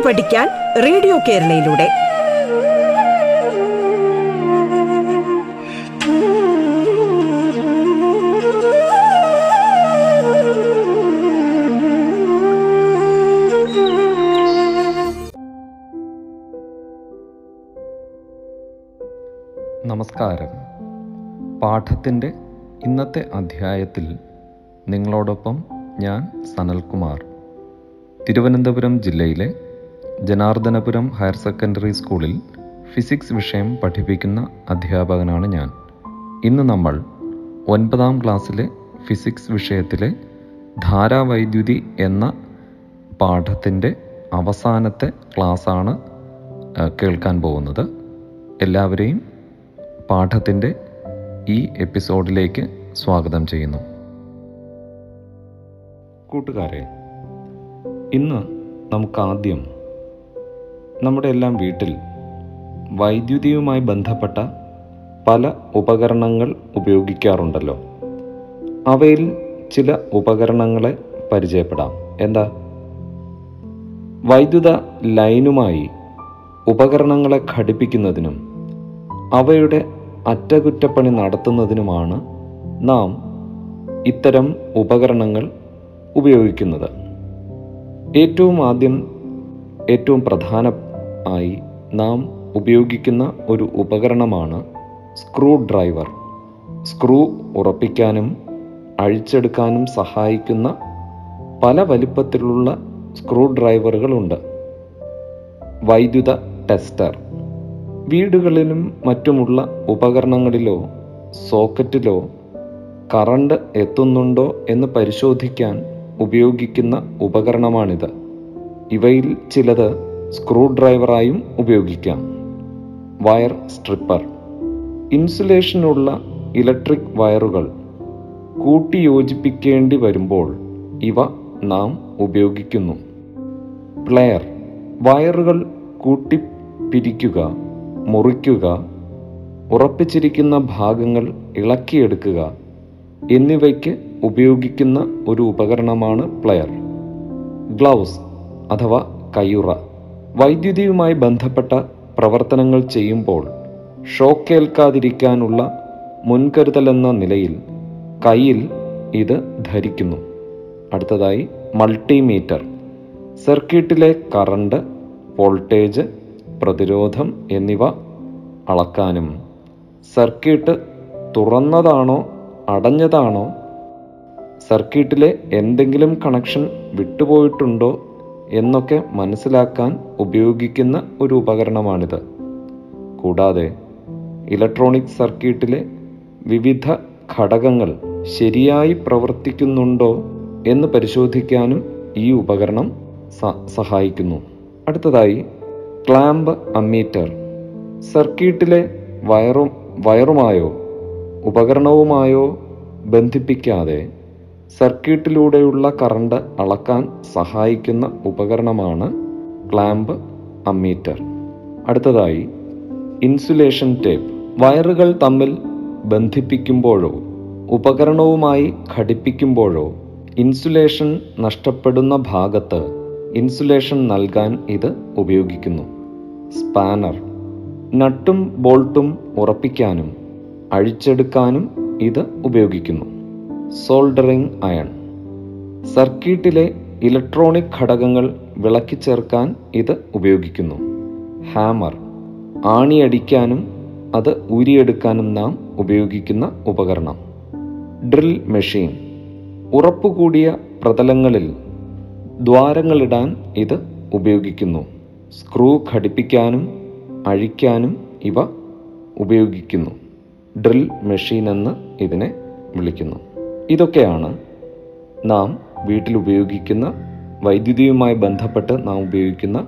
പാട്ട് പഠിക്കാൻ റേഡിയോ കേരളയിലൂടെ. നമസ്കാരം. പാഠത്തിന്റെ ഇന്നത്തെ അധ്യായത്തിൽ നിങ്ങളോടൊപ്പം ഞാൻ സനൽകുമാർ. തിരുവനന്തപുരം ജില്ലയിലെ ജനാർദ്ദനപുരം ഹയർ സെക്കൻഡറി സ്കൂളിൽ ഫിസിക്സ് വിഷയം പഠിപ്പിക്കുന്ന അധ്യാപകനാണ് ഞാൻ. ഇന്ന് നമ്മൾ ഒൻപതാം ക്ലാസ്സിലെ ഫിസിക്സ് വിഷയത്തിലെ ധാരാവൈദ്യുതി എന്ന പാഠത്തിന്റെ അവസാനത്തെ ക്ലാസ്സാണ് കേൾക്കാൻ പോകുന്നത്. എല്ലാവരെയും പാഠത്തിന്റെ ഈ എപ്പിസോഡിലേക്ക് സ്വാഗതം ചെയ്യുന്നു. കൂട്ടുകാരെ ഇന്ന് നമുക്കാദ്യം നമ്മുടെ എല്ലാം വീട്ടിൽ വൈദ്യുതിയുമായി ബന്ധപ്പെട്ട പല ഉപകരണങ്ങൾ ഉപയോഗിക്കാറുണ്ടല്ലോ. അവയിൽ ചില ഉപകരണങ്ങളെ പരിചയപ്പെടാം. എന്താ? വൈദ്യുത ലൈനുമായി ഉപകരണങ്ങളെ ഘടിപ്പിക്കുന്നതിനും അവയുടെ അറ്റകുറ്റപ്പണി നടത്തുന്നതിനുമാണ് നാം ഇത്തരം ഉപകരണങ്ങൾ ഉപയോഗിക്കുന്നത്. ഏറ്റവും ആദ്യം ഏറ്റവും പ്രധാന ആയി നാം ഉപയോഗിക്കുന്ന ഒരു ഉപകരണമാണ് സ്ക്രൂ ഡ്രൈവർ. സ്ക്രൂ ഉറപ്പിക്കാനും അഴിച്ചെടുക്കാനും സഹായിക്കുന്ന പല വലിപ്പത്തിലുള്ള സ്ക്രൂ ഡ്രൈവറുകളുണ്ട്. വൈദ്യുത ടെസ്റ്റർ. വീടുകളിലും മറ്റുമുള്ള ഉപകരണങ്ങളിലോ സോക്കറ്റിലോ കറണ്ട് എത്തുന്നുണ്ടോ എന്ന് പരിശോധിക്കാൻ ഉപയോഗിക്കുന്ന ഉപകരണമാണിത്. ഇവയിൽ ചിലത് സ്ക്രൂ ഡ്രൈവറായും ഉപയോഗിക്കാം. Wire stripper. ഇൻസുലേഷനുള്ള ഇലക്ട്രിക് വയറുകൾ കൂട്ടിയോജിപ്പിക്കേണ്ടി വരുമ്പോൾ ഇവ നാം ഉപയോഗിക്കുന്നു. പ്ലെയർ. വയറുകൾ കൂട്ടിപ്പിരിക്കുക മുറിക്കുക ഉറപ്പിച്ചിരിക്കുന്ന ഭാഗങ്ങൾ ഇളക്കിയെടുക്കുക എന്നിവയ്ക്ക് ഉപയോഗിക്കുന്ന ഒരു ഉപകരണമാണ് പ്ലെയർ. ഗ്ലൗസ് അഥവാ കയ്യുറ. വൈദ്യുതിയുമായി ബന്ധപ്പെട്ട പ്രവർത്തനങ്ങൾ ചെയ്യുമ്പോൾ ഷോക്കേൽക്കാതിരിക്കാനുള്ള മുൻകരുതലെന്ന നിലയിൽ കയ്യിൽ ഇത് ധരിക്കുന്നു. അടുത്തതായി മൾട്ടിമീറ്റർ സർക്യൂട്ടിലെ കറണ്ട് വോൾട്ടേജ് പ്രതിരോധം എന്നിവ അളക്കാനും. സർക്യൂട്ട് തുറന്നതാണോ അടഞ്ഞതാണോ? സർക്യൂട്ടിലെ എന്തെങ്കിലും കണക്ഷൻ വിട്ടുപോയിട്ടുണ്ടോ? എന്നൊക്കെ മനസ്സിലാക്കാൻ ഉപയോഗിക്കുന്ന ഒരു ഉപകരണമാണിത്. കൂടാതെ ഇലക്ട്രോണിക് സർക്യൂട്ടിലെ വിവിധ ഘടകങ്ങൾ ശരിയായി പ്രവർത്തിക്കുന്നുണ്ടോ എന്ന് പരിശോധിക്കാനും ഈ ഉപകരണം സഹായിക്കുന്നു. അടുത്തതായി ക്ലാമ്പ് അമ്മീറ്റർ സർക്യൂട്ടിലെ വയറും വയറുമായോ ഉപകരണവുമായോ ബന്ധിപ്പിക്കാതെ സർക്യൂട്ടിലൂടെയുള്ള കറണ്ട് അളക്കാൻ സഹായിക്കുന്ന ഉപകരണമാണ് ക്ലാമ്പ് അമ്മീറ്റർ. അടുത്തതായി ഇൻസുലേഷൻ ടേപ്പ്. വയറുകൾ തമ്മിൽ ബന്ധിപ്പിക്കുമ്പോഴോ ഉപകരണവുമായി ഘടിപ്പിക്കുമ്പോഴോ ഇൻസുലേഷൻ നഷ്ടപ്പെടുന്ന ഭാഗത്ത് ഇൻസുലേഷൻ നൽകാൻ ഇത് ഉപയോഗിക്കുന്നു. സ്പാനർ. നട്ടും ബോൾട്ടും ഉറപ്പിക്കാനും അഴിച്ചെടുക്കാനും ഇത് ഉപയോഗിക്കുന്നു. Soldering iron. സർക്യൂട്ടിലെ ഇലക്ട്രോണിക് ഘടകങ്ങൾ വിളക്കി ചേർക്കാൻ ഇത് ഉപയോഗിക്കുന്നു. ഹാമർ. ആണിയടിക്കാനും അത് ഊരിയെടുക്കാനും നാം ഉപയോഗിക്കുന്ന ഉപകരണം. Drill machine. ഉറപ്പുകൂടിയ പ്രതലങ്ങളിൽ ദ്വാരങ്ങളിടാൻ ഇത് ഉപയോഗിക്കുന്നു. സ്ക്രൂ ഘടിപ്പിക്കാനും അഴിക്കാനും ഇവ ഉപയോഗിക്കുന്നു. ഡ്രിൽ മെഷീൻ എന്ന് ഇതിനെ വിളിക്കുന്നു. ഇതൊക്കെയാണ് നാം വീട്ടിൽ ഉപയോഗിക്കുന്ന വൈദ്യുതിയുമായി ബന്ധപ്പെട്ട് നാം ഉപയോഗിക്കുന്ന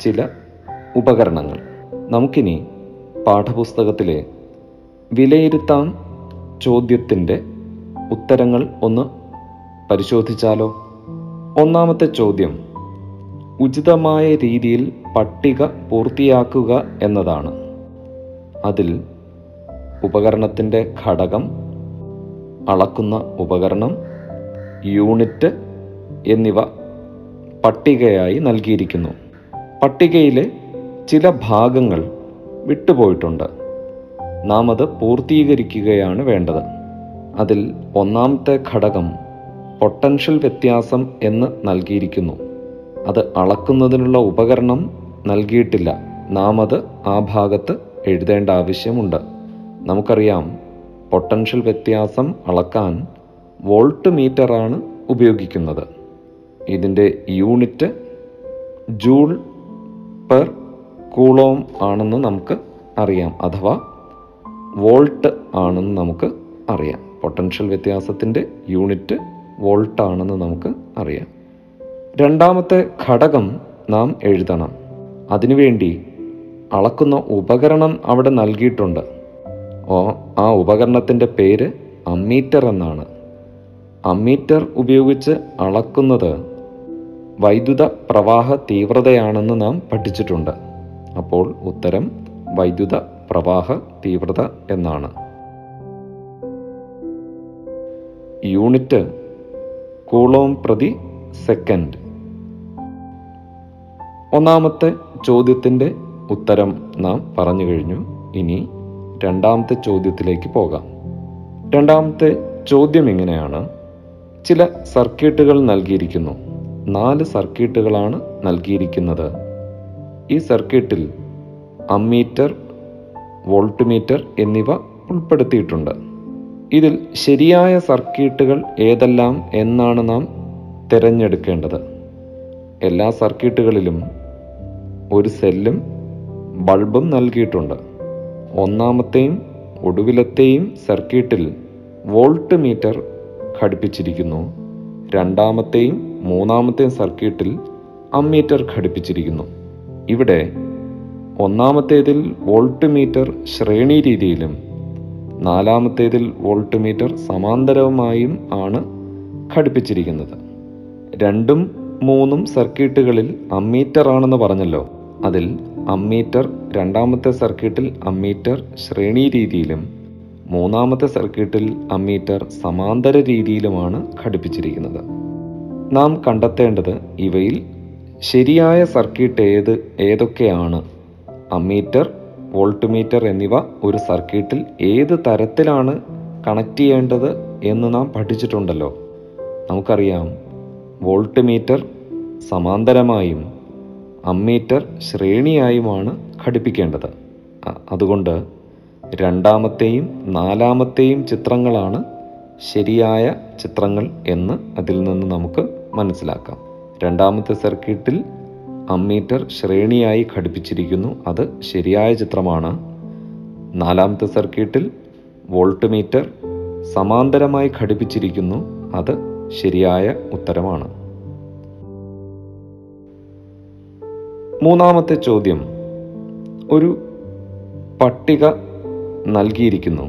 ചില ഉപകരണങ്ങൾ. നമുക്കിനി പാഠപുസ്തകത്തിലെ വിലയിരുത്താം ചോദ്യത്തിന്റെ ഉത്തരങ്ങൾ ഒന്ന് പരിശോധിച്ചാലോ? ഒന്നാമത്തെ ചോദ്യം ഉചിതമായ രീതിയിൽ പട്ടിക പൂർത്തിയാക്കുക എന്നതാണ്. അതിൽ ഉപകരണത്തിന്റെ ഘടകം അളക്കുന്ന ഉപകരണം യൂണിറ്റ് എന്നിവ പട്ടികയായി നൽകിയിരിക്കുന്നു. പട്ടികയിലെ ചില ഭാഗങ്ങൾ വിട്ടുപോയിട്ടുണ്ട്. നാം അത് പൂർത്തീകരിക്കുകയാണ് വേണ്ടത്. അതിൽ ഒന്നാമത്തെ ഘടകം പൊട്ടൻഷ്യൽ വ്യത്യാസം എന്ന് നൽകിയിരിക്കുന്നു. അത് അളക്കുന്നതിനുള്ള ഉപകരണം നൽകിയിട്ടില്ല. നാം അത് ആ ഭാഗത്ത് എഴുതേണ്ട ആവശ്യമുണ്ട്. നമുക്കറിയാം പൊട്ടൻഷ്യൽ വ്യത്യാസം അളക്കാൻ വോൾട്ട് മീറ്ററാണ് ഉപയോഗിക്കുന്നത്. ഇതിന്റെ യൂണിറ്റ് ജൂൾ പെർ കൂളോം ആണെന്ന് നമുക്ക് അറിയാം അഥവാ വോൾട്ട് ആണെന്ന് നമുക്ക് അറിയാം. പൊട്ടൻഷ്യൽ വ്യത്യാസത്തിന്റെ യൂണിറ്റ് വോൾട്ട് ആണെന്ന് നമുക്ക് അറിയാം. രണ്ടാമത്തെ ഘടകം നാം എഴുതണം. അതിനുവേണ്ടി അളക്കുന്ന ഉപകരണം അവിടെ നൽകിയിട്ടുണ്ട്. ആ ഉപകരണത്തിന്റെ പേര് അമ്മീറ്റർ എന്നാണ്. അമ്മീറ്റർ ഉപയോഗിച്ച് അളക്കുന്നത് വൈദ്യുത പ്രവാഹ തീവ്രതയാണെന്ന് നാം പഠിച്ചിട്ടുണ്ട്. അപ്പോൾ ഉത്തരം വൈദ്യുത പ്രവാഹ തീവ്രത എന്നാണ്. യൂണിറ്റ് കൂളോം പ്രതി സെക്കൻഡ്. ഒന്നാമത്തെ ചോദ്യത്തിന്റെ ഉത്തരം നാം പറഞ്ഞു കഴിഞ്ഞു. ഇനി രണ്ടാമത്തെ ചോദ്യത്തിലേക്ക് പോകാം. രണ്ടാമത്തെ ചോദ്യം ഇങ്ങനെയാണ്. ചില സർക്യൂട്ടുകൾ നൽകിയിരിക്കുന്നു. നാല് സർക്യൂട്ടുകളാണ് നൽകിയിരിക്കുന്നത്. ഈ സർക്യൂട്ടിൽ അമ്മീറ്റർ വോൾട്ട്മീറ്റർ എന്നിവ ഉൾപ്പെടുത്തിയിട്ടുണ്ട്. ഇതിൽ ശരിയായ സർക്യൂട്ടുകൾ ഏതെല്ലാം എന്നാണ് നാം തിരഞ്ഞെടുക്കേണ്ടത്. എല്ലാ സർക്യൂട്ടുകളിലും ഒരു സെല്ലും ബൾബും നൽകിയിട്ടുണ്ട്. ഒന്നാമത്തെയും ഒടുവിലത്തെയും സർക്യൂട്ടിൽ വോൾട്ട് മീറ്റർ ഘടിപ്പിച്ചിരിക്കുന്നു. രണ്ടാമത്തെയും മൂന്നാമത്തെയും സർക്യൂട്ടിൽ അമ്മീറ്റർ ഘടിപ്പിച്ചിരിക്കുന്നു. ഇവിടെ ഒന്നാമത്തേതിൽ വോൾട്ട് മീറ്റർ ശ്രേണി രീതിയിലും നാലാമത്തേതിൽ വോൾട്ട് മീറ്റർ സമാന്തരവുമായും ആണ് ഘടിപ്പിച്ചിരിക്കുന്നത്. രണ്ടും മൂന്നും സർക്യൂട്ടുകളിൽ അമ്മീറ്റർ ആണെന്ന് പറഞ്ഞല്ലോ. അതിൽ അമ്മീറ്റർ രണ്ടാമത്തെ സർക്യൂട്ടിൽ അമ്മീറ്റർ ശ്രേണി രീതിയിലും മൂന്നാമത്തെ സർക്യൂട്ടിൽ അമ്മീറ്റർ സമാന്തര രീതിയിലുമാണ് ഘടിപ്പിച്ചിരിക്കുന്നത്. നാം കണ്ടെത്തേണ്ടത് ഇവയിൽ ശരിയായ സർക്യൂട്ട് ഏത് ഏതൊക്കെയാണ്? അമ്മീറ്റർ വോൾട്ട്മീറ്റർ എന്നിവ ഒരു സർക്യൂട്ടിൽ ഏത് തരത്തിലാണ് കണക്ട് ചെയ്യേണ്ടത് എന്ന് നാം പഠിച്ചിട്ടുണ്ടല്ലോ. നമുക്കറിയാം വോൾട്ട്മീറ്റർ സമാന്തരമായും അമ്മീറ്റർ ശ്രേണിയായുമാണ് ഘടിപ്പിക്കേണ്ടത്. അതുകൊണ്ട് രണ്ടാമത്തെയും നാലാമത്തെയും ചിത്രങ്ങളാണ് ശരിയായ ചിത്രങ്ങൾ എന്ന് അതിൽ നിന്ന് നമുക്ക് മനസ്സിലാക്കാം. രണ്ടാമത്തെ സർക്യൂട്ടിൽ അമ്മീറ്റർ ശ്രേണിയായി ഘടിപ്പിച്ചിരിക്കുന്നു. അത് ശരിയായ ചിത്രമാണ്. നാലാമത്തെ സർക്യൂട്ടിൽ വോൾട്ട് മീറ്റർ സമാന്തരമായി ഘടിപ്പിച്ചിരിക്കുന്നു. അത് ശരിയായ ഉത്തരമാണ്. മൂന്നാമത്തെ ചോദ്യം. ഒരു പട്ടിക നൽകിയിരിക്കുന്നു.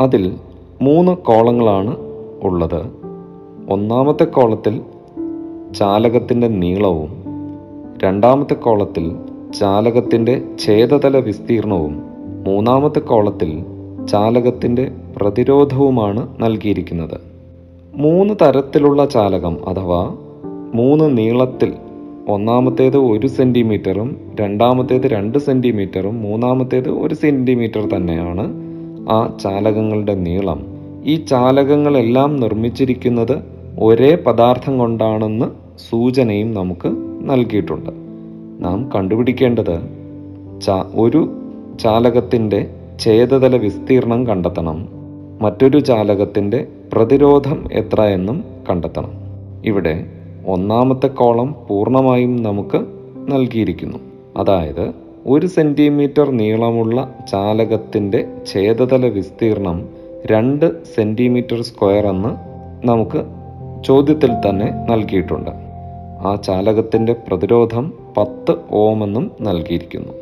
അതിൽ മൂന്ന് കോളങ്ങളാണ് ഉള്ളത്. ഒന്നാമത്തെ കോളത്തിൽ ചാലകത്തിന്റെ നീളവും രണ്ടാമത്തെ കോളത്തിൽ ചാലകത്തിന്റെ ഛേദതല വിസ്തീർണവും മൂന്നാമത്തെ കോളത്തിൽ ചാലകത്തിന്റെ പ്രതിരോധവുമാണ് നൽകിയിരിക്കുന്നത്. മൂന്ന് തരത്തിലുള്ള ചാലകം അഥവാ മൂന്ന് നീളത്തിൽ ഒന്നാമത്തേത് ഒരു സെന്റിമീറ്ററും രണ്ടാമത്തേത് രണ്ട് സെന്റിമീറ്ററും മൂന്നാമത്തേത് ഒരു സെന്റിമീറ്റർ തന്നെയാണ് ആ ചാലകങ്ങളുടെ നീളം. ഈ ചാലകങ്ങളെല്ലാം നിർമ്മിച്ചിരിക്കുന്നത് ഒരേ പദാർത്ഥം കൊണ്ടാണെന്ന് സൂചനയും നമുക്ക് നൽകിയിട്ടുണ്ട്. നാം കണ്ടുപിടിക്കേണ്ടത് ചാ ഒരു ചാലകത്തിന്റെ ഛേദതല വിസ്തീർണം കണ്ടെത്തണം. മറ്റൊരു ചാലകത്തിന്റെ പ്രതിരോധം എത്ര എന്നും കണ്ടെത്തണം. ഇവിടെ ഒന്നാമത്തെ കോളം പൂർണമായും നമുക്ക് നൽകിയിരിക്കുന്നു. അതായത് ഒരു സെന്റിമീറ്റർ നീളമുള്ള ചാലകത്തിന്റെ ഛേദതല വിസ്തീർണം രണ്ട് സെന്റിമീറ്റർ സ്ക്വയർ എന്ന് നമുക്ക് ചോദ്യത്തിൽ തന്നെ നൽകിയിട്ടുണ്ട്. ആ ചാലകത്തിന്റെ പ്രതിരോധം പത്ത് ഓം എന്നും നൽകിയിരിക്കുന്നു.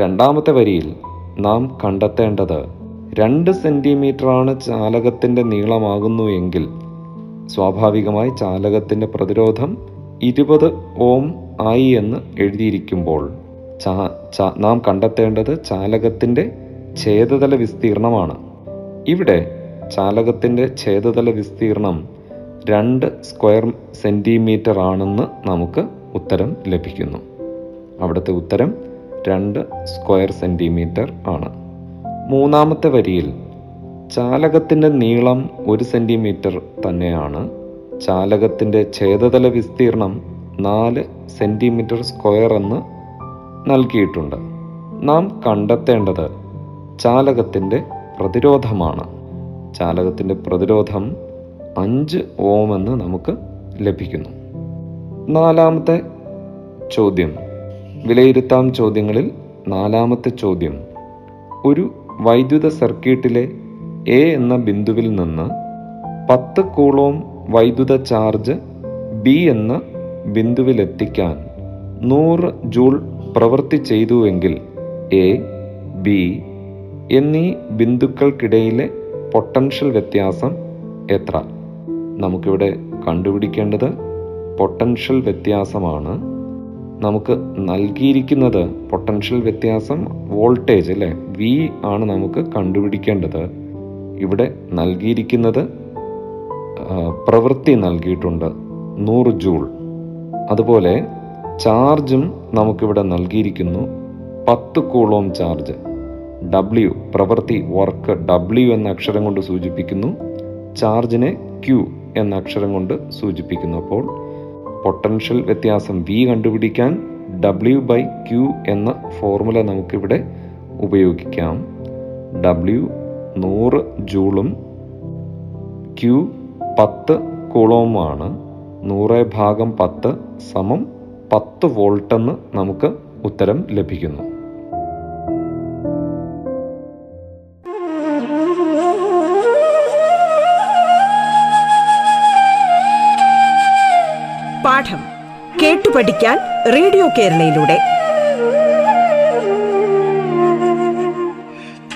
രണ്ടാമത്തെ വരിയിൽ നാം കണ്ടെത്തേണ്ടത് രണ്ട് സെന്റിമീറ്ററാണ് ചാലകത്തിന്റെ നീളമാകുന്നു എങ്കിൽ സ്വാഭാവികമായി ചാലകത്തിന്റെ പ്രതിരോധം ഇരുപത് ഓം ആയി എന്ന് എഴുതിയിരിക്കുമ്പോൾ നാം കണ്ടെത്തേണ്ടത് ചാലകത്തിന്റെ ഛേദതല വിസ്തീർണമാണ്. ഇവിടെ ചാലകത്തിന്റെ ഛേദതല വിസ്തീർണം രണ്ട് സ്ക്വയർ സെന്റിമീറ്റർ ആണെന്ന് നമുക്ക് ഉത്തരം ലഭിക്കുന്നു. അവിടുത്തെ ഉത്തരം രണ്ട് സ്ക്വയർ സെന്റിമീറ്റർ ആണ്. മൂന്നാമത്തെ വരിയിൽ ചാലകത്തിന്റെ നീളം ഒരു സെന്റിമീറ്റർ തന്നെയാണ്. ചാലകത്തിന്റെ ഛേദതല വിസ്തീർണം നാല് സെന്റിമീറ്റർ സ്ക്വയർ എന്ന് നൽകിയിട്ടുണ്ട്. നാം കണ്ടെത്തേണ്ടത് ചാലകത്തിന്റെ പ്രതിരോധമാണ്. ചാലകത്തിന്റെ പ്രതിരോധം അഞ്ച് ഓം എന്ന് നമുക്ക് ലഭിക്കുന്നു. നാലാമത്തെ ചോദ്യം. വിലയിരുത്താം ചോദ്യങ്ങളിൽ നാലാമത്തെ ചോദ്യം. ഒരു വൈദ്യുത സർക്യൂട്ടിലെ എ എന്ന ബിന്ദുവിൽ നിന്ന് പത്ത് കൂളോം വൈദ്യുത ചാർജ് ബി എന്ന ബിന്ദുവിലെത്തിക്കാൻ നൂറ് ജൂൾ പ്രവൃത്തി ചെയ്തുവെങ്കിൽ എ ബി എന്നീ ബിന്ദുക്കൾക്കിടയിലെ പൊട്ടൻഷ്യൽ വ്യത്യാസം എത്ര? നമുക്കിവിടെ കണ്ടുപിടിക്കേണ്ടത് പൊട്ടൻഷ്യൽ വ്യത്യാസമാണ്. നമുക്ക് നൽകിയിരിക്കുന്നത് പൊട്ടൻഷ്യൽ വ്യത്യാസം വോൾട്ടേജ് അല്ലേ? വി ആണ് നമുക്ക് കണ്ടുപിടിക്കേണ്ടത്. ഇവിടെ നൽകിയിരിക്കുന്നത് പ്രവൃത്തി നൽകിയിട്ടുണ്ട്. നൂറ് ജൂൾ. അതുപോലെ ചാർജും നമുക്കിവിടെ നൽകിയിരിക്കുന്നു. പത്ത് കൂളോം ചാർജ്. ഡബ്ല്യു പ്രവൃത്തി വർക്ക് ഡബ്ല്യു എന്ന അക്ഷരം കൊണ്ട് സൂചിപ്പിക്കുന്നു. ചാർജിനെ ക്യു എന്ന അക്ഷരം കൊണ്ട് സൂചിപ്പിക്കുന്നു അപ്പോൾ പൊട്ടൻഷ്യൽ വ്യത്യാസം വി കണ്ടുപിടിക്കാൻ ഡബ്ല്യു ബൈ ക്യു എന്ന ഫോർമുല നമുക്കിവിടെ ഉപയോഗിക്കാം. ഡബ്ല്യു നൂറ് ജൂളും ക്യു പത്ത് കുളവുമാണ്. നൂറ് ഭാഗം പത്ത് സമം പത്ത് വോൾട്ടെന്ന് നമുക്ക് ഉത്തരം ലഭിക്കുന്നു. പാഠം കേട്ടു പഠിക്കാൻ റേഡിയോ കേരളയിലൂടെ.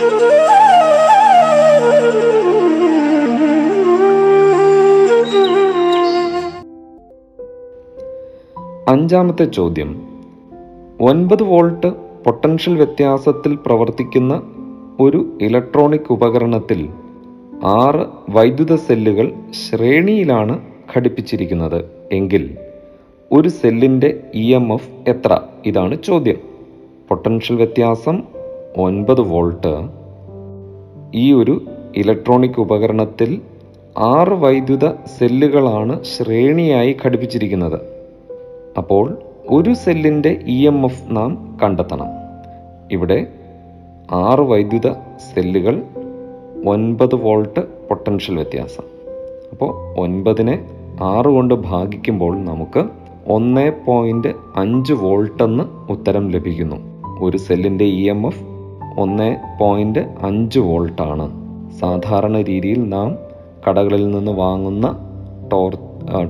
അഞ്ചാമത്തെ ചോദ്യം. ഒൻപത് വോൾട്ട് പൊട്ടൻഷ്യൽ വ്യത്യാസത്തിൽ പ്രവർത്തിക്കുന്ന ഒരു ഇലക്ട്രോണിക് ഉപകരണത്തിൽ ആറ് വൈദ്യുത സെല്ലുകൾ ശ്രേണിയിലാണ് ഘടിപ്പിച്ചിരിക്കുന്നത്. എങ്കിൽ ഒരു സെല്ലിന്റെ ഇ എം എഫ് എത്ര? ഇതാണ് ചോദ്യം. പൊട്ടൻഷ്യൽ വ്യത്യാസം ഒൻപത് വോൾട്ട്. ഈ ഒരു ഇലക്ട്രോണിക് ഉപകരണത്തിൽ ആറ് വൈദ്യുത സെല്ലുകളാണ് ശ്രേണിയായി ഘടിപ്പിച്ചിരിക്കുന്നത്. അപ്പോൾ ഒരു സെല്ലിന്റെ ഇ എം എഫ് നാം കണ്ടെത്തണം. ഇവിടെ ആറ് വൈദ്യുത സെല്ലുകൾ ഒൻപത് വോൾട്ട് പൊട്ടൻഷ്യൽ വ്യത്യാസം. അപ്പോൾ ഒൻപതിനെ ആറ് കൊണ്ട് ഭാഗിക്കുമ്പോൾ നമുക്ക് ഒന്ന് പോയിന്റ് അഞ്ച് വോൾട്ടെന്ന് ഉത്തരം ലഭിക്കുന്നു. ഒരു സെല്ലിന്റെ ഇ എം എഫ് ഒന്ന് പോയിന്റ് അഞ്ച് വോൾട്ടാണ്. സാധാരണ രീതിയിൽ നാം കടകളിൽ നിന്ന് വാങ്ങുന്ന ടോർ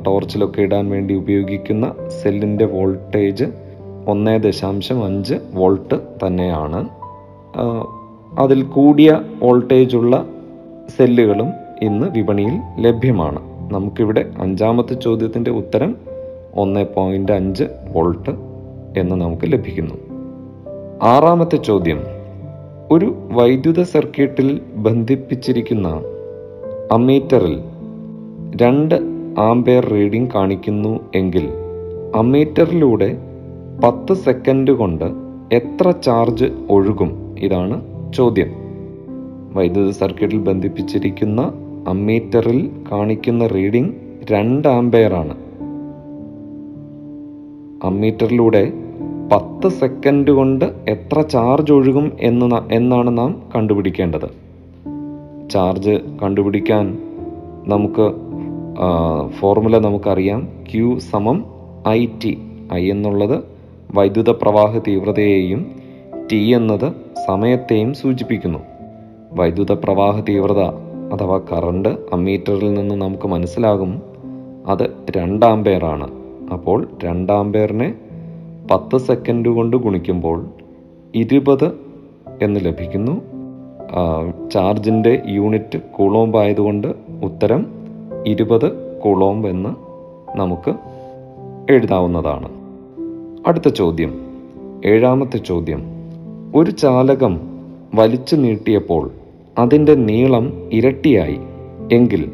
ടോർച്ചിലൊക്കെ ഇടാൻ വേണ്ടി ഉപയോഗിക്കുന്ന സെല്ലിന്റെ വോൾട്ടേജ് ഒന്ന് ദശാംശം അഞ്ച് വോൾട്ട് തന്നെയാണ്. അതിൽ കൂടിയ വോൾട്ടേജുള്ള സെല്ലുകളും ഇന്ന് വിപണിയിൽ ലഭ്യമാണ്. നമുക്കിവിടെ അഞ്ചാമത്തെ ചോദ്യത്തിന്റെ ഉത്തരം ഒന്ന് പോയിന്റ് അഞ്ച് വോൾട്ട് എന്ന് നമുക്ക് ലഭിക്കുന്നു. ആറാമത്തെ ചോദ്യം. ഒരു വൈദ്യുത സർക്യൂട്ടിൽ ബന്ധിപ്പിച്ചിരിക്കുന്ന അമ്മീറ്ററിൽ രണ്ട് ആംപെയർ റീഡിംഗ് കാണിക്കുന്നു എങ്കിൽ അമ്മീറ്ററിലൂടെ പത്ത് സെക്കൻഡ് കൊണ്ട് എത്ര ചാർജ് ഒഴുകും? ഇതാണ് ചോദ്യം. വൈദ്യുത സർക്യൂട്ടിൽ ബന്ധിപ്പിച്ചിരിക്കുന്ന അമ്മീറ്ററിൽ കാണിക്കുന്ന റീഡിംഗ് രണ്ട് ആംപെയർ ആണ് അമ്മീറ്ററിലൂടെ പത്ത് സെക്കൻഡ് കൊണ്ട് എത്ര ചാർജ് ഒഴുകും എന്ന് എന്നാണ് നാം കണ്ടുപിടിക്കേണ്ടത്. ചാർജ് കണ്ടുപിടിക്കാൻ നമുക്ക് ഫോർമുല നമുക്കറിയാം. ക്യു സമം ഐ ടി ഐ എന്നുള്ളത് വൈദ്യുത പ്രവാഹ തീവ്രതയെയും ടി എന്നത് സമയത്തെയും സൂചിപ്പിക്കുന്നു. വൈദ്യുത പ്രവാഹ തീവ്രത അഥവാ കറണ്ട് അമ്മീറ്ററിൽ നിന്ന് നമുക്ക് മനസ്സിലാകും. അത് രണ്ട് ആംപെയർ ആണ്. അപ്പോൾ രണ്ട് ആംപെയറിനെ പത്ത് സെക്കൻഡ് കൊണ്ട് ഗുണിക്കുമ്പോൾ ഇരുപത് എന്ന് ലഭിക്കുന്നു. ചാർജിന്റെ യൂണിറ്റ് കൂളോംബ് ആയതുകൊണ്ട് ഉത്തരം ഇരുപത് കൂളോംബ് എന്ന് നമുക്ക് എഴുതാവുന്നതാണ്. അടുത്ത ചോദ്യം. ഏഴാമത്തെ ചോദ്യം. ഒരു ചാലകം വലിച്ചു നീട്ടിയപ്പോൾ അതിന്റെ നീളം ഇരട്ടിയായി. എങ്കിൽ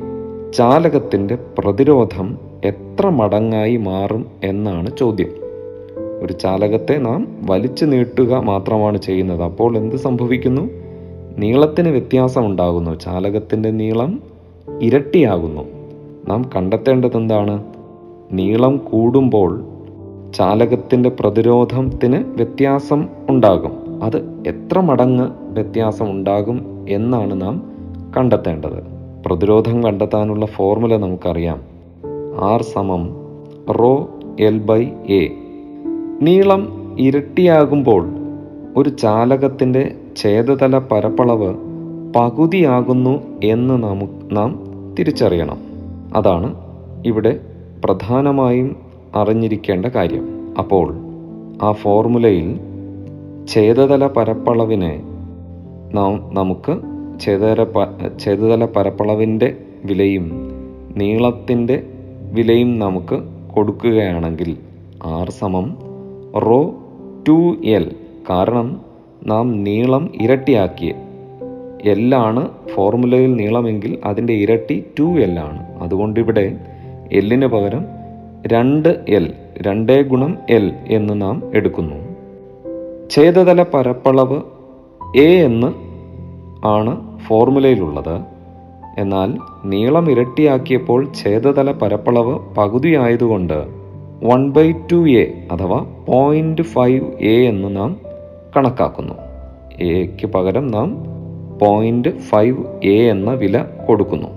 ചാലകത്തിന്റെ പ്രതിരോധം എത്ര മടങ്ങായി മാറും എന്നാണ് ചോദ്യം. ഒരു ചാലകത്തെ നാം വലിച്ചു നീട്ടുക മാത്രമാണ് ചെയ്യുന്നത്. അപ്പോൾ എന്ത് സംഭവിക്കുന്നു? നീളത്തിന് വ്യത്യാസം ഉണ്ടാകുന്നു ചാലകത്തിന്റെ നീളം ഇരട്ടിയാകുന്നു. നാം കണ്ടെത്തേണ്ടത് എന്താണ്? നീളം കൂടുമ്പോൾ ചാലകത്തിന്റെ പ്രതിരോധത്തിന് വ്യത്യാസം ഉണ്ടാകും. അത് എത്ര മടങ്ങ് വ്യത്യാസം ഉണ്ടാകും എന്നാണ് നാം കണ്ടെത്തേണ്ടത്. പ്രതിരോധം കണ്ടെത്താനുള്ള ഫോർമുല നമുക്കറിയാം. ആർ സമം റോ എൽ ബൈ എ. നീളം ഇരട്ടിയാകുമ്പോൾ ഒരു ചാലകത്തിന്റെ ഛേദതല പരപ്പളവ് പകുതിയാകുന്നു എന്ന് നമു നാം തിരിച്ചറിയണം. അതാണ് ഇവിടെ പ്രധാനമായും അറിഞ്ഞിരിക്കേണ്ട കാര്യം. അപ്പോൾ ആ ഫോർമുലയിൽ ഛേദതല പരപ്പളവിനെ നാം നമുക്ക് ഛേദതല പ ഛേദതല പരപ്പളവിന്റെ വിലയും നീളത്തിന്റെ വിലയും നമുക്ക് കൊടുക്കുകയാണെങ്കിൽ ആർ സമം റോ ടു എൽ. കാരണം നാം നീളം ഇരട്ടിയാക്കി എല്ലാണ് ഫോർമുലയിൽ നീളമെങ്കിൽ അതിന്റെ ഇരട്ടി ടു എൽ ആണ്. അതുകൊണ്ട് ഇവിടെ എല്ലിന് പകരം രണ്ട് എൽ രണ്ടേ ഗുണം എൽ എന്ന് നാം എടുക്കുന്നു. ഛേദതല പരപ്പളവ് എ എന്ന് ആണ് ഫോർമുലയിലുള്ളത്. എന്നാൽ നീളം ഇരട്ടിയാക്കിയപ്പോൾ ഛേദതല പരപ്പളവ് പകുതിയായതുകൊണ്ട് വൺ ബൈ ടു എ അഥവാ പോയിന്റ് ഫൈവ് എ എന്ന് നാം കണക്കാക്കുന്നു. എക്ക് പകരം നാം പോയിന്റ് ഫൈവ് എ എന്ന വില കൊടുക്കുന്നു.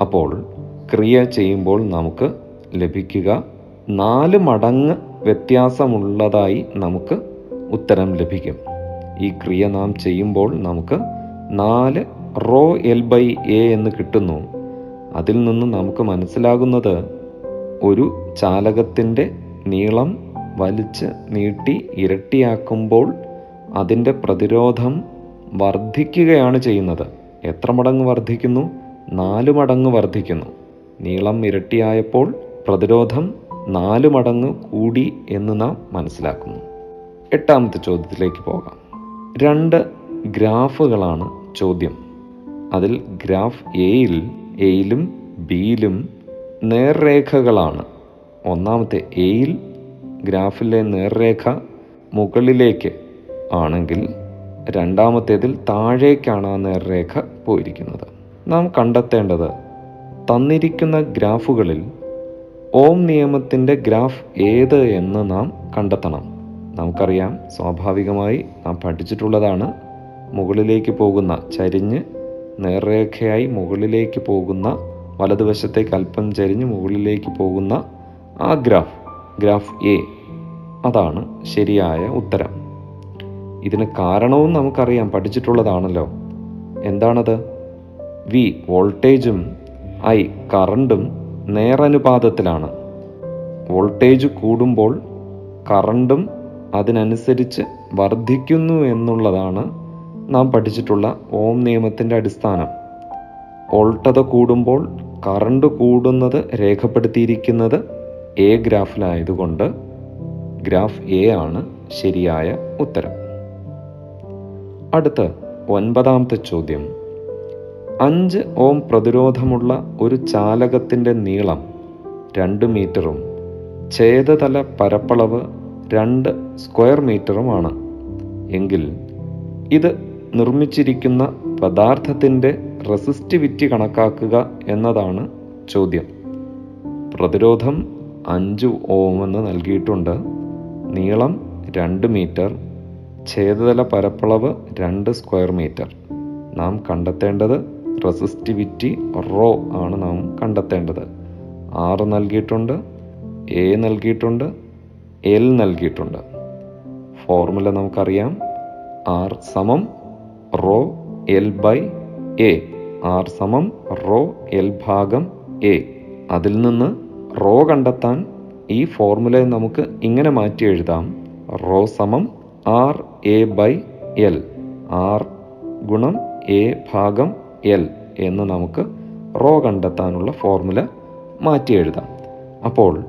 അപ്പോൾ ക്രിയ ചെയ്യുമ്പോൾ നമുക്ക് ലഭിക്കുക നാല് മടങ്ങ് വ്യത്യാസമുള്ളതായി നമുക്ക് ഉത്തരം ലഭിക്കും. ഈ ക്രിയ നാം ചെയ്യുമ്പോൾ നമുക്ക് നാല് റോ എൽ ബൈ എ എന്ന് കിട്ടുന്നു. അതിൽ നിന്ന് നമുക്ക് മനസ്സിലാകുന്നത് ഒരു ചാലകത്തിന്റെ നീളം വലിച്ച് നീട്ടി ഇരട്ടിയാക്കുമ്പോൾ അതിന്റെ പ്രതിരോധം വർദ്ധിക്കുകയാണ് ചെയ്യുന്നത്. എത്ര മടങ്ങ് വർദ്ധിക്കുന്നു? നാല് മടങ്ങ് വർദ്ധിക്കുന്നു. നീളം ഇരട്ടിയായപ്പോൾ പ്രതിരോധം നാല് മടങ്ങ് കൂടി എന്ന് നാം മനസ്സിലാക്കുന്നു. എട്ടാമത്തെ ചോദ്യത്തിലേക്ക് പോകാം. രണ്ട് ഗ്രാഫുകളാണ് ചോദ്യം. അതിൽ ഗ്രാഫ് എയിൽ എയിലും ബിയിലും നേർരേഖകളാണ്. ഒന്നാമത്തെ എയിൽ ഗ്രാഫിലെ നേർരേഖ മുകളിലേക്ക് ആണെങ്കിൽ രണ്ടാമത്തേതിൽ താഴേക്കാണ് ആ നേർരേഖ പോയിരിക്കുന്നത്. നാം കണ്ടെത്തേണ്ടത് തന്നിരിക്കുന്ന ഗ്രാഫുകളിൽ ഓം നിയമത്തിന്റെ ഗ്രാഫ് ഏത് എന്ന് നാം കണ്ടെത്തണം. നമുക്കറിയാം സ്വാഭാവികമായി നാം പഠിച്ചിട്ടുള്ളതാണ് മുകളിലേക്ക് പോകുന്ന ചരിഞ്ഞ് നേർരേഖയായി മുകളിലേക്ക് പോകുന്ന വലതുവശത്തേക്ക് അല്പം ചരിഞ്ഞ് മുകളിലേക്ക് പോകുന്ന ആ ഗ്രാഫ്. Graph A. അതാണ് ശരിയായ ഉത്തരം. ഇതിന് കാരണവും നമുക്കറിയാം. പഠിച്ചിട്ടുള്ളതാണല്ലോ. എന്താണത്? വി വോൾട്ടേജും ഐ കറണ്ടും നേരനുപാതത്തിലാണ്. വോൾട്ടേജ് കൂടുമ്പോൾ കറണ്ടും അതിനനുസരിച്ച് വർദ്ധിക്കുന്നു എന്നുള്ളതാണ് നാം പഠിച്ചിട്ടുള്ള ഓം നിയമത്തിന്റെ അടിസ്ഥാനം. വോൾട്ടത കൂടുമ്പോൾ കറണ്ട് കൂടുന്നത് രേഖപ്പെടുത്തിയിരിക്കുന്നത് എ ഗ്രാഫിലായതുകൊണ്ട് ഗ്രാഫ് എ ആണ് ശരിയായ ഉത്തരം. അടുത്ത ഒൻപതാമത്തെ ചോദ്യം. അഞ്ച് ഓം പ്രതിരോധമുള്ള ഒരു ചാലകത്തിന്റെ നീളം രണ്ട് മീറ്ററും ഛേദതല പരപ്പളവ് രണ്ട് സ്ക്വയർ മീറ്ററുമാണ്. എങ്കിൽ ഇത് നിർമ്മിച്ചിരിക്കുന്ന പദാർത്ഥത്തിന്റെ റെസിസ്റ്റിവിറ്റി കണക്കാക്കുക എന്നതാണ് ചോദ്യം. പ്രതിരോധം അഞ്ച് എന്ന് നൽകിയിട്ടുണ്ട്. നീളം രണ്ട് മീറ്റർ. ഛേദതല പരപ്പളവ് രണ്ട് സ്ക്വയർ മീറ്റർ. നാം കണ്ടെത്തേണ്ടത് റെസിസ്റ്റിവിറ്റി റോ ആണ് നാം കണ്ടെത്തേണ്ടത്. ആർ നൽകിയിട്ടുണ്ട് എ നൽകിയിട്ടുണ്ട് എൽ നൽകിയിട്ടുണ്ട്. ഫോർമുല നമുക്കറിയാം. ആർ സമം rho L by A. R സമം റോ എൽ ഭാഗം എ. അതിൽ നിന്ന് റോ കണ്ടെത്താൻ ഈ ഫോർമുലയെ നമുക്ക് ഇങ്ങനെ മാറ്റി എഴുതാം. റോ സമം R A by L. R ഗുണം എ ഭാഗം എൽ എന്ന് നമുക്ക് റോ കണ്ടെത്താനുള്ള ഫോർമുല മാറ്റി എഴുതാം. അപ്പോൾ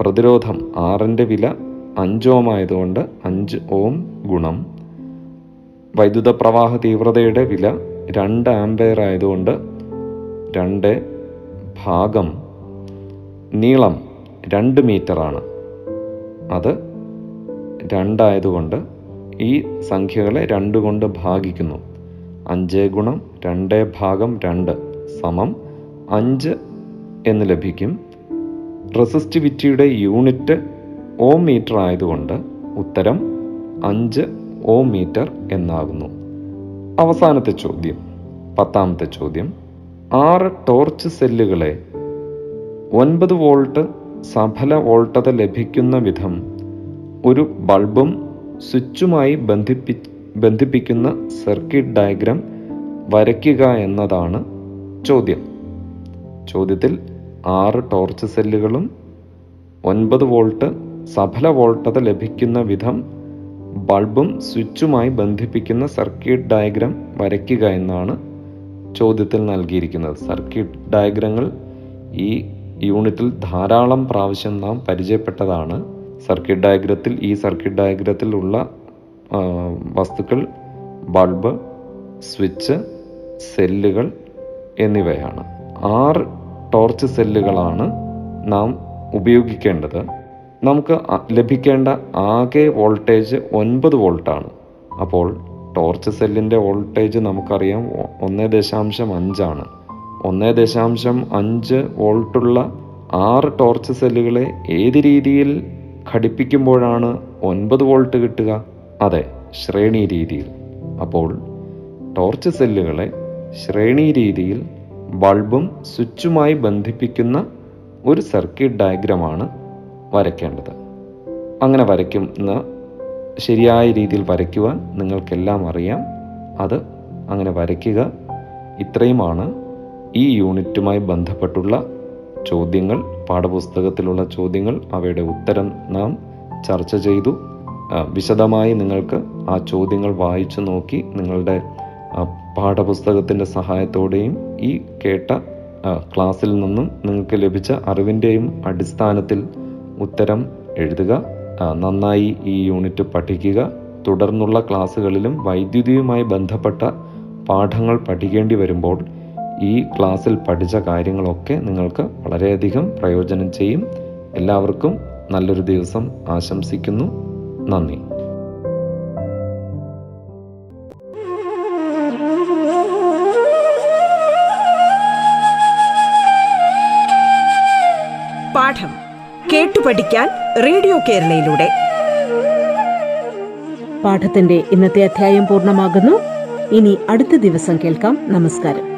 പ്രതിരോധം ആറിന്റെ വില അഞ്ച് ഓം ആയതുകൊണ്ട് അഞ്ച് ഓം ഗുണം വൈദ്യുത പ്രവാഹ തീവ്രതയുടെ വില രണ്ട് ആംപെയർ ആയതുകൊണ്ട് രണ്ട് ഭാഗം നീളം രണ്ട് മീറ്ററാണ് അത് രണ്ടായതുകൊണ്ട് ഈ സംഖ്യകളെ രണ്ട് കൊണ്ട് ഭാഗിക്കുന്നു. അഞ്ച് ഗുണം രണ്ട് ഭാഗം രണ്ട് സമം അഞ്ച് എന്ന് ലഭിക്കും. റെസിസ്റ്റിവിറ്റിയുടെ യൂണിറ്റ് ഓം മീറ്റർ ആയതുകൊണ്ട് ഉത്തരം അഞ്ച് ഓം മീറ്റർ എന്നാകുന്നു. അവസാനത്തെ ചോദ്യം പത്താമത്തെ ചോദ്യം ആറ് ടോർച്ച് സെല്ലുകളെ ഒൻപത് വോൾട്ട് സഫല വോൾട്ടത ലഭിക്കുന്ന വിധം ഒരു ബൾബും സ്വിച്ചുമായി ബന്ധിപ്പി ബന്ധിപ്പിക്കുന്ന സർക്യൂട്ട് ഡയഗ്രാം വരയ്ക്കുക എന്നതാണ് ചോദ്യം. ചോദ്യത്തിൽ ആറ് ടോർച്ച് സെല്ലുകളും ഒൻപത് വോൾട്ട് സഫല വോൾട്ടത ലഭിക്കുന്ന വിധം ബൾബും സ്വിച്ചുമായി ബന്ധിപ്പിക്കുന്ന സർക്യൂട്ട് ഡയഗ്രാം വരയ്ക്കുക എന്നാണ് ചോദ്യത്തിൽ നൽകിയിരിക്കുന്നത്. സർക്യൂട്ട് ഡയഗ്രങ്ങൾ ഈ യൂണിറ്റിൽ ധാരാളം പ്രാവശ്യം നാം പരിചയപ്പെട്ടതാണ്. സർക്യൂട്ട് ഡയഗ്രത്തിൽ ഈ സർക്യൂട്ട് ഡയഗ്രത്തിൽ ഉള്ള വസ്തുക്കൾ ബൾബ് സ്വിച്ച് സെല്ലുകൾ എന്നിവയാണ്. ആറ് ടോർച്ച് സെല്ലുകളാണ് നാം ഉപയോഗിക്കേണ്ടത്. നമുക്ക് ലഭിക്കേണ്ട ആകെ വോൾട്ടേജ് ഒൻപത് വോൾട്ടാണ്. അപ്പോൾ ടോർച്ച് സെല്ലിന്റെ വോൾട്ടേജ് നമുക്കറിയാം ഒന്ന് ദശാംശം അഞ്ചാണ്. ഒന്ന് ദശാംശം അഞ്ച് വോൾട്ടുള്ള ആറ് ടോർച്ച് സെല്ലുകളെ ഏത് രീതിയിൽ ഘടിപ്പിക്കുമ്പോഴാണ് ഒൻപത് വോൾട്ട് കിട്ടുക? അതെ ശ്രേണി രീതിയിൽ. അപ്പോൾ ടോർച്ച് സെല്ലുകളെ ശ്രേണി രീതിയിൽ ബൾബും സ്വിച്ചുമായി ബന്ധിപ്പിക്കുന്ന ഒരു സർക്യൂട്ട് ഡയഗ്രമാണ് വരയ്ക്കേണ്ടത്. അങ്ങനെ വരയ്ക്കുന്ന ശരിയായ രീതിയിൽ വരയ്ക്കുവാൻ നിങ്ങൾക്കെല്ലാം അറിയാം. അത് അങ്ങനെ വരയ്ക്കുക ഇത്രയുമാണ് ഈ യൂണിറ്റുമായി ബന്ധപ്പെട്ടുള്ള ചോദ്യങ്ങൾ പാഠപുസ്തകത്തിലുള്ള ചോദ്യങ്ങൾ അവയുടെ ഉത്തരം നാം ചർച്ച ചെയ്തു. വിശദമായി നിങ്ങൾക്ക് ആ ചോദ്യങ്ങൾ വായിച്ചു നോക്കി നിങ്ങളുടെ പാഠപുസ്തകത്തിന്റെ സഹായത്തോടെയും ഈ കേട്ട ക്ലാസ്സിൽ നിന്നും നിങ്ങൾക്ക് ലഭിച്ച അറിവിന്റെയും അടിസ്ഥാനത്തിൽ ഉത്തരം എഴുതുക. നന്നായി ഈ യൂണിറ്റ് പഠിക്കുക. തുടർന്നുള്ള ക്ലാസ്സുകളിലും വൈദ്യുതിയുമായി ബന്ധപ്പെട്ട പാഠങ്ങൾ പഠിക്കേണ്ടി വരുമ്പോൾ ഈ ക്ലാസ്സിൽ പഠിച്ച കാര്യങ്ങളൊക്കെ നിങ്ങൾക്ക് വളരെയധികം പ്രയോജനം ചെയ്യും. എല്ലാവർക്കും നല്ലൊരു ദിവസം ആശംസിക്കുന്നു. നന്ദി. പാഠം കേട്ടു പഠിക്കാൻ റേഡിയോ കേരളയിലൂടെ. പാഠത്തിന്റെ ഇന്നത്തെ അധ്യായം പൂർണമാകുന്നു. ഇനി അടുത്ത ദിവസം കേൾക്കാം. നമസ്കാരം.